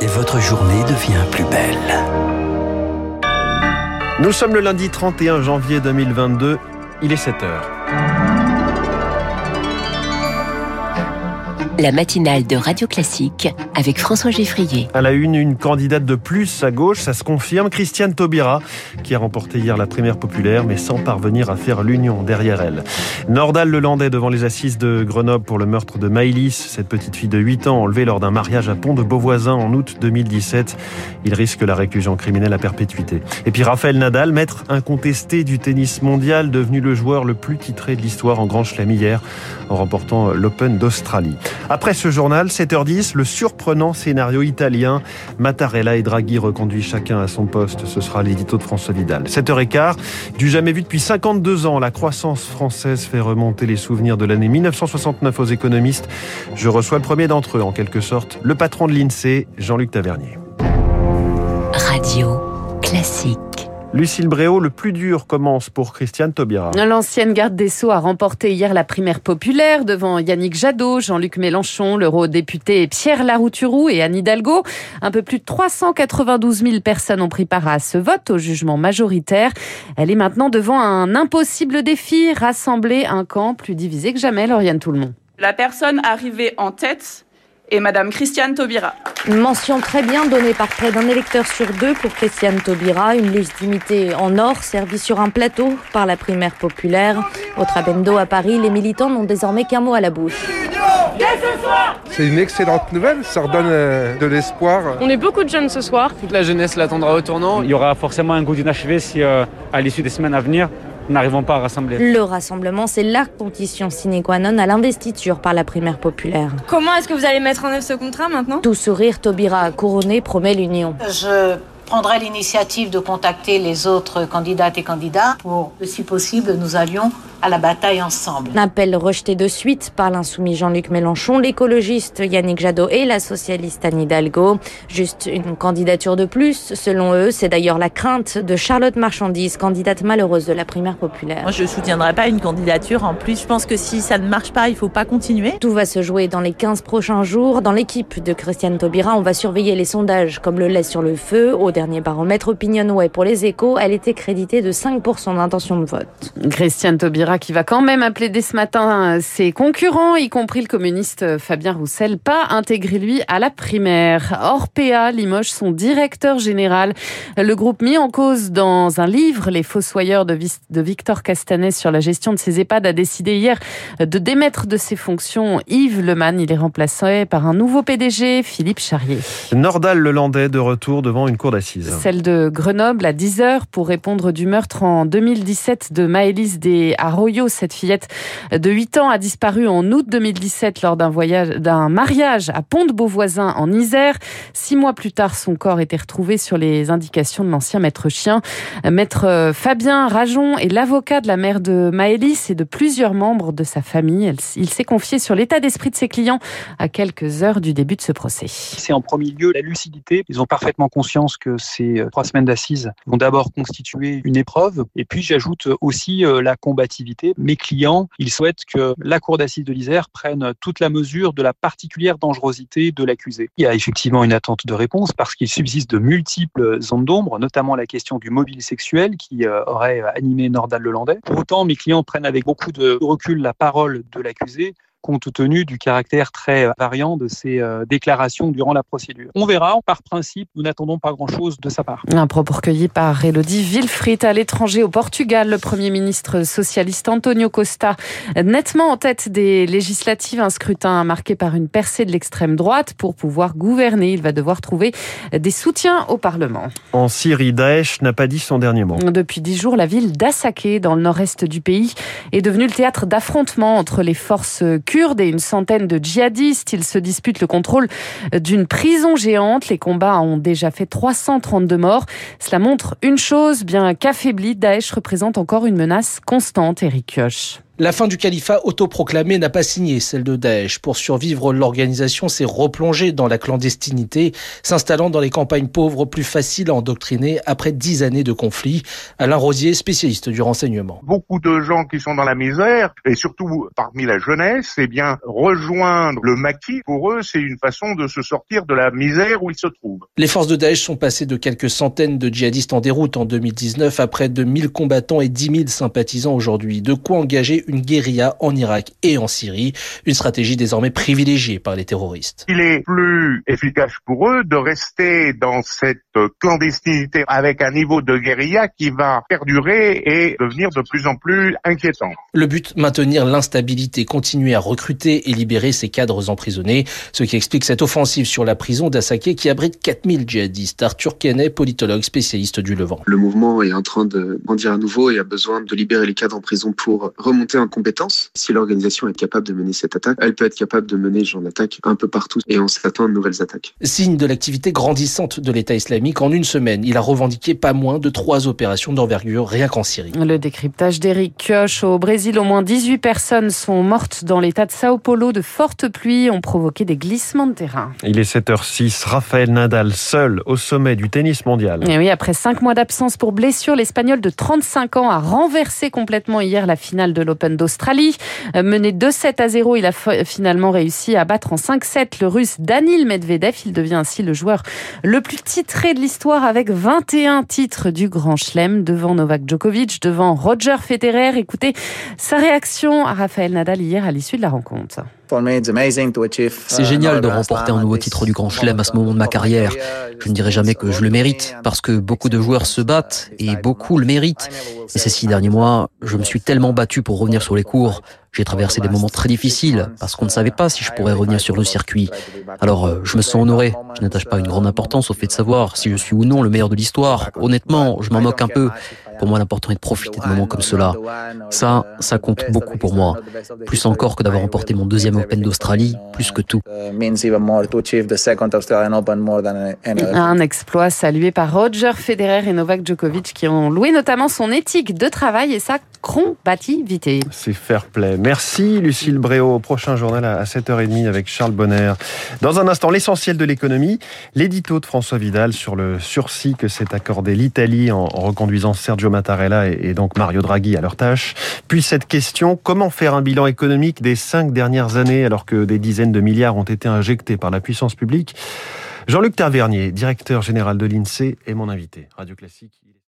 et votre journée devient plus belle. Nous sommes le lundi 31 janvier 2022, il est 7 heures. La matinale de Radio Classique avec François Geffrier. À la une, une candidate de plus à gauche, ça se confirme, Christiane Taubira, qui a remporté hier la primaire populaire, mais sans parvenir à faire l'union derrière elle. Nordal Lelandais devant les assises de Grenoble pour le meurtre de Maïlis, cette petite fille de 8 ans enlevée lors d'un mariage à Pont de Beauvoisin en août 2017. Il risque la réclusion criminelle à perpétuité. Et puis Raphaël Nadal, maître incontesté du tennis mondial, devenu le joueur le plus titré de l'histoire en Grand Chelem hier, en remportant l'Open d'Australie. Après ce journal, 7h10, le surprenant scénario italien. Mattarella et Draghi reconduits chacun à son poste. Ce sera l'édito de François Vidal. 7h15, du jamais vu depuis 52 ans, la croissance française fait remonter les souvenirs de l'année 1969 aux économistes. Je reçois le premier d'entre eux, en quelque sorte, le patron de l'INSEE, Jean-Luc Tavernier. Radio Classique. Lucille Bréau, le plus dur commence pour Christiane Taubira. L'ancienne garde des Sceaux a remporté hier la primaire populaire devant Yannick Jadot, Jean-Luc Mélenchon, l'eurodéputé Pierre Larouturou et Anne Hidalgo. Un peu plus de 392 000 personnes ont pris part à ce vote au jugement majoritaire. Elle est maintenant devant un impossible défi, rassembler un camp plus divisé que jamais, Lauriane Tout-le-Monde. La personne arrivée en tête est Madame Christiane Taubira. Une mention très bien donnée par près d'un électeur sur deux pour Christiane Taubira, une légitimité en or servie sur un plateau par la primaire populaire. Au Trabendo à Paris, les militants n'ont désormais qu'un mot à la bouche. C'est une excellente nouvelle, ça redonne euh, de l'espoir. On est beaucoup de jeunes ce soir. Toute la jeunesse l'attendra au tournant. Il y aura forcément un goût d'inachevé si, euh, à l'issue des semaines à venir, n'arrivons pas à rassembler. Le rassemblement, c'est la condition sine qua non à l'investiture par la primaire populaire. Comment est-ce que vous allez mettre en œuvre ce contrat maintenant? Tout sourire, Taubira couronné promet l'union. Je prendrai l'initiative de contacter les autres candidates et candidats pour, si possible, nous allions à la bataille ensemble. Un appel rejeté de suite par l'insoumis Jean-Luc Mélenchon, l'écologiste Yannick Jadot et la socialiste Anne Hidalgo. Juste une candidature de plus, selon eux. C'est d'ailleurs la crainte de Charlotte Marchandise, candidate malheureuse de la primaire populaire. Moi, je ne soutiendrai pas une candidature. En plus, je pense que si ça ne marche pas, il ne faut pas continuer. Tout va se jouer dans les 15 prochains jours. Dans l'équipe de Christiane Taubira, on va surveiller les sondages comme le lait sur le feu. Au dernier baromètre Opinionway pour les échos, elle était créditée de 5% d'intention de vote. Christiane Taubira qui va quand même appeler dès ce matin ses concurrents, y compris le communiste Fabien Roussel, pas intégré lui à la primaire. Orpea limoge son directeur général. Le groupe mis en cause dans un livre, Les Fossoyeurs de, Victor Castanet sur la gestion de ses EHPAD, a décidé hier de démettre de ses fonctions Yves Leman. Il est remplacé par un nouveau PDG, Philippe Charrier. Nordal Lelandais de retour devant une cour d'assises. Celle de Grenoble à 10h pour répondre du meurtre en 2017 de Maëlys des Arroyo, cette fillette de 8 ans, a disparu en août 2017 lors d'un voyage, d'un mariage à Pont-de-Beauvoisin en Isère. Six mois plus tard, son corps était retrouvé sur les indications de l'ancien maître chien. Maître euh, Fabien Rajon est l'avocat de la mère de Maëlys et de plusieurs membres de sa famille. Il s'est confié sur l'état d'esprit de ses clients à quelques heures du début de ce procès. C'est en premier lieu la lucidité. Ils ont parfaitement conscience que ces euh, trois semaines d'assises vont d'abord constituer une épreuve. Et puis j'ajoute aussi euh, la combativité mes clients, ils souhaitent que la Cour d'assises de l'Isère prenne toute la mesure de la particulière dangerosité de l'accusé. Il y a effectivement une attente de réponse parce qu'il subsiste de multiples zones d'ombre, notamment la question du mobile sexuel qui euh, aurait animé Nordal Lelandais. Pour autant, mes clients prennent avec beaucoup de recul la parole de l'accusé compte tenu du caractère très variant de ces euh, déclarations durant la procédure. On verra, par principe, nous n'attendons pas grand-chose de sa part. Un propos recueilli par Elodie Wilfried à l'étranger au Portugal. Le Premier ministre socialiste Antonio Costa, nettement en tête des législatives, un scrutin marqué par une percée de l'extrême droite pour pouvoir gouverner. Il va devoir trouver des soutiens au Parlement. En Syrie, Daesh n'a pas dit son dernier mot. Depuis dix jours, la ville d'Assaké, dans le nord-est du pays, est devenue le théâtre d'affrontements entre les forces kurdes et une centaine de djihadistes. Ils se disputent le contrôle d'une prison géante. Les combats ont déjà fait 332 morts. Cela montre une chose, bien qu'affaibli, Daesh représente encore une menace constante, Eric Kioch. La fin du califat autoproclamé n'a pas signé celle de Daesh. Pour survivre, l'organisation s'est replongée dans la clandestinité, s'installant dans les campagnes pauvres plus faciles à endoctriner après dix années de conflit. Alain Rosier, spécialiste du renseignement. Beaucoup de gens qui sont dans la misère, et surtout parmi la jeunesse, eh bien, rejoindre le maquis, pour eux, c'est une façon de se sortir de la misère où ils se trouvent. Les forces de Daesh sont passées de quelques centaines de djihadistes en déroute en 2019 à près de 1000 combattants et 10 000 sympathisants aujourd'hui. De quoi engager une guérilla en Irak et en Syrie, une stratégie désormais privilégiée par les terroristes. Il est plus efficace pour eux de rester dans cette clandestinité avec un niveau de guérilla qui va perdurer et devenir de plus en plus inquiétant. Le but, maintenir l'instabilité, continuer à recruter et libérer ces cadres emprisonnés, ce qui explique cette offensive sur la prison d'Assaké qui abrite 4000 djihadistes. Arthur Kenney, politologue spécialiste du Levant. Le mouvement est en train de grandir à nouveau et a besoin de libérer les cadres en prison pour remonter en compétence. Si l'organisation est capable de mener cette attaque, elle peut être capable de mener ce genre d'attaque un peu partout et on s'attend à de nouvelles attaques. Signe de l'activité grandissante de l'État islamique, en une semaine, il a revendiqué pas moins de trois opérations d'envergure rien qu'en Syrie. Le décryptage d'Éric Kioch. Au Brésil, au moins 18 personnes sont mortes dans l'état de Sao Paulo. De fortes pluies ont provoqué des glissements de terrain. Il est 7h06. Raphaël Nadal, seul au sommet du tennis mondial. Et oui, après cinq mois d'absence pour blessure, l'Espagnol de 35 ans a renversé complètement hier la finale de l'Open d'Australie. Euh, mené 2-7 à 0, il a finalement réussi à battre en 5-7 le Russe Danil Medvedev. Il devient ainsi le joueur le plus titré de l'histoire avec 21 titres du Grand Chelem devant Novak Djokovic, devant Roger Federer. Écoutez sa réaction à Raphaël Nadal hier à l'issue de la rencontre. C'est génial de remporter un nouveau titre du Grand Chelem à ce moment de ma carrière. Je ne dirai jamais que je le mérite, parce que beaucoup de joueurs se battent et beaucoup le méritent. Et ces six derniers mois, je me suis tellement battu pour revenir sur les cours. J'ai traversé des moments très difficiles parce qu'on ne savait pas si je pourrais revenir sur le circuit. Alors, euh, je me sens honoré. Je n'attache pas une grande importance au fait de savoir si je suis ou non le meilleur de l'histoire. Honnêtement, je m'en moque un peu. Pour moi, l'important est de profiter de moments comme cela. Ça, ça compte beaucoup pour moi. Plus encore que d'avoir remporté mon deuxième Open d'Australie, plus que tout. Un exploit salué par Roger Federer et Novak Djokovic qui ont loué notamment son éthique de travail et sa combativité. C'est fair play. Merci Lucille Bréau. Prochain journal à 7h30 avec Charles Bonner. Dans un instant, l'essentiel de l'économie, l'édito de François Vidal sur le sursis que s'est accordé l'Italie en reconduisant Et donc Mario Draghi à leur tâche. Puis cette question, comment faire un bilan économique des cinq dernières années alors que des dizaines de milliards ont été injectés par la puissance publique? Jean-Luc Tavernier, directeur général de l'INSEE, est mon invité. Radio Classique.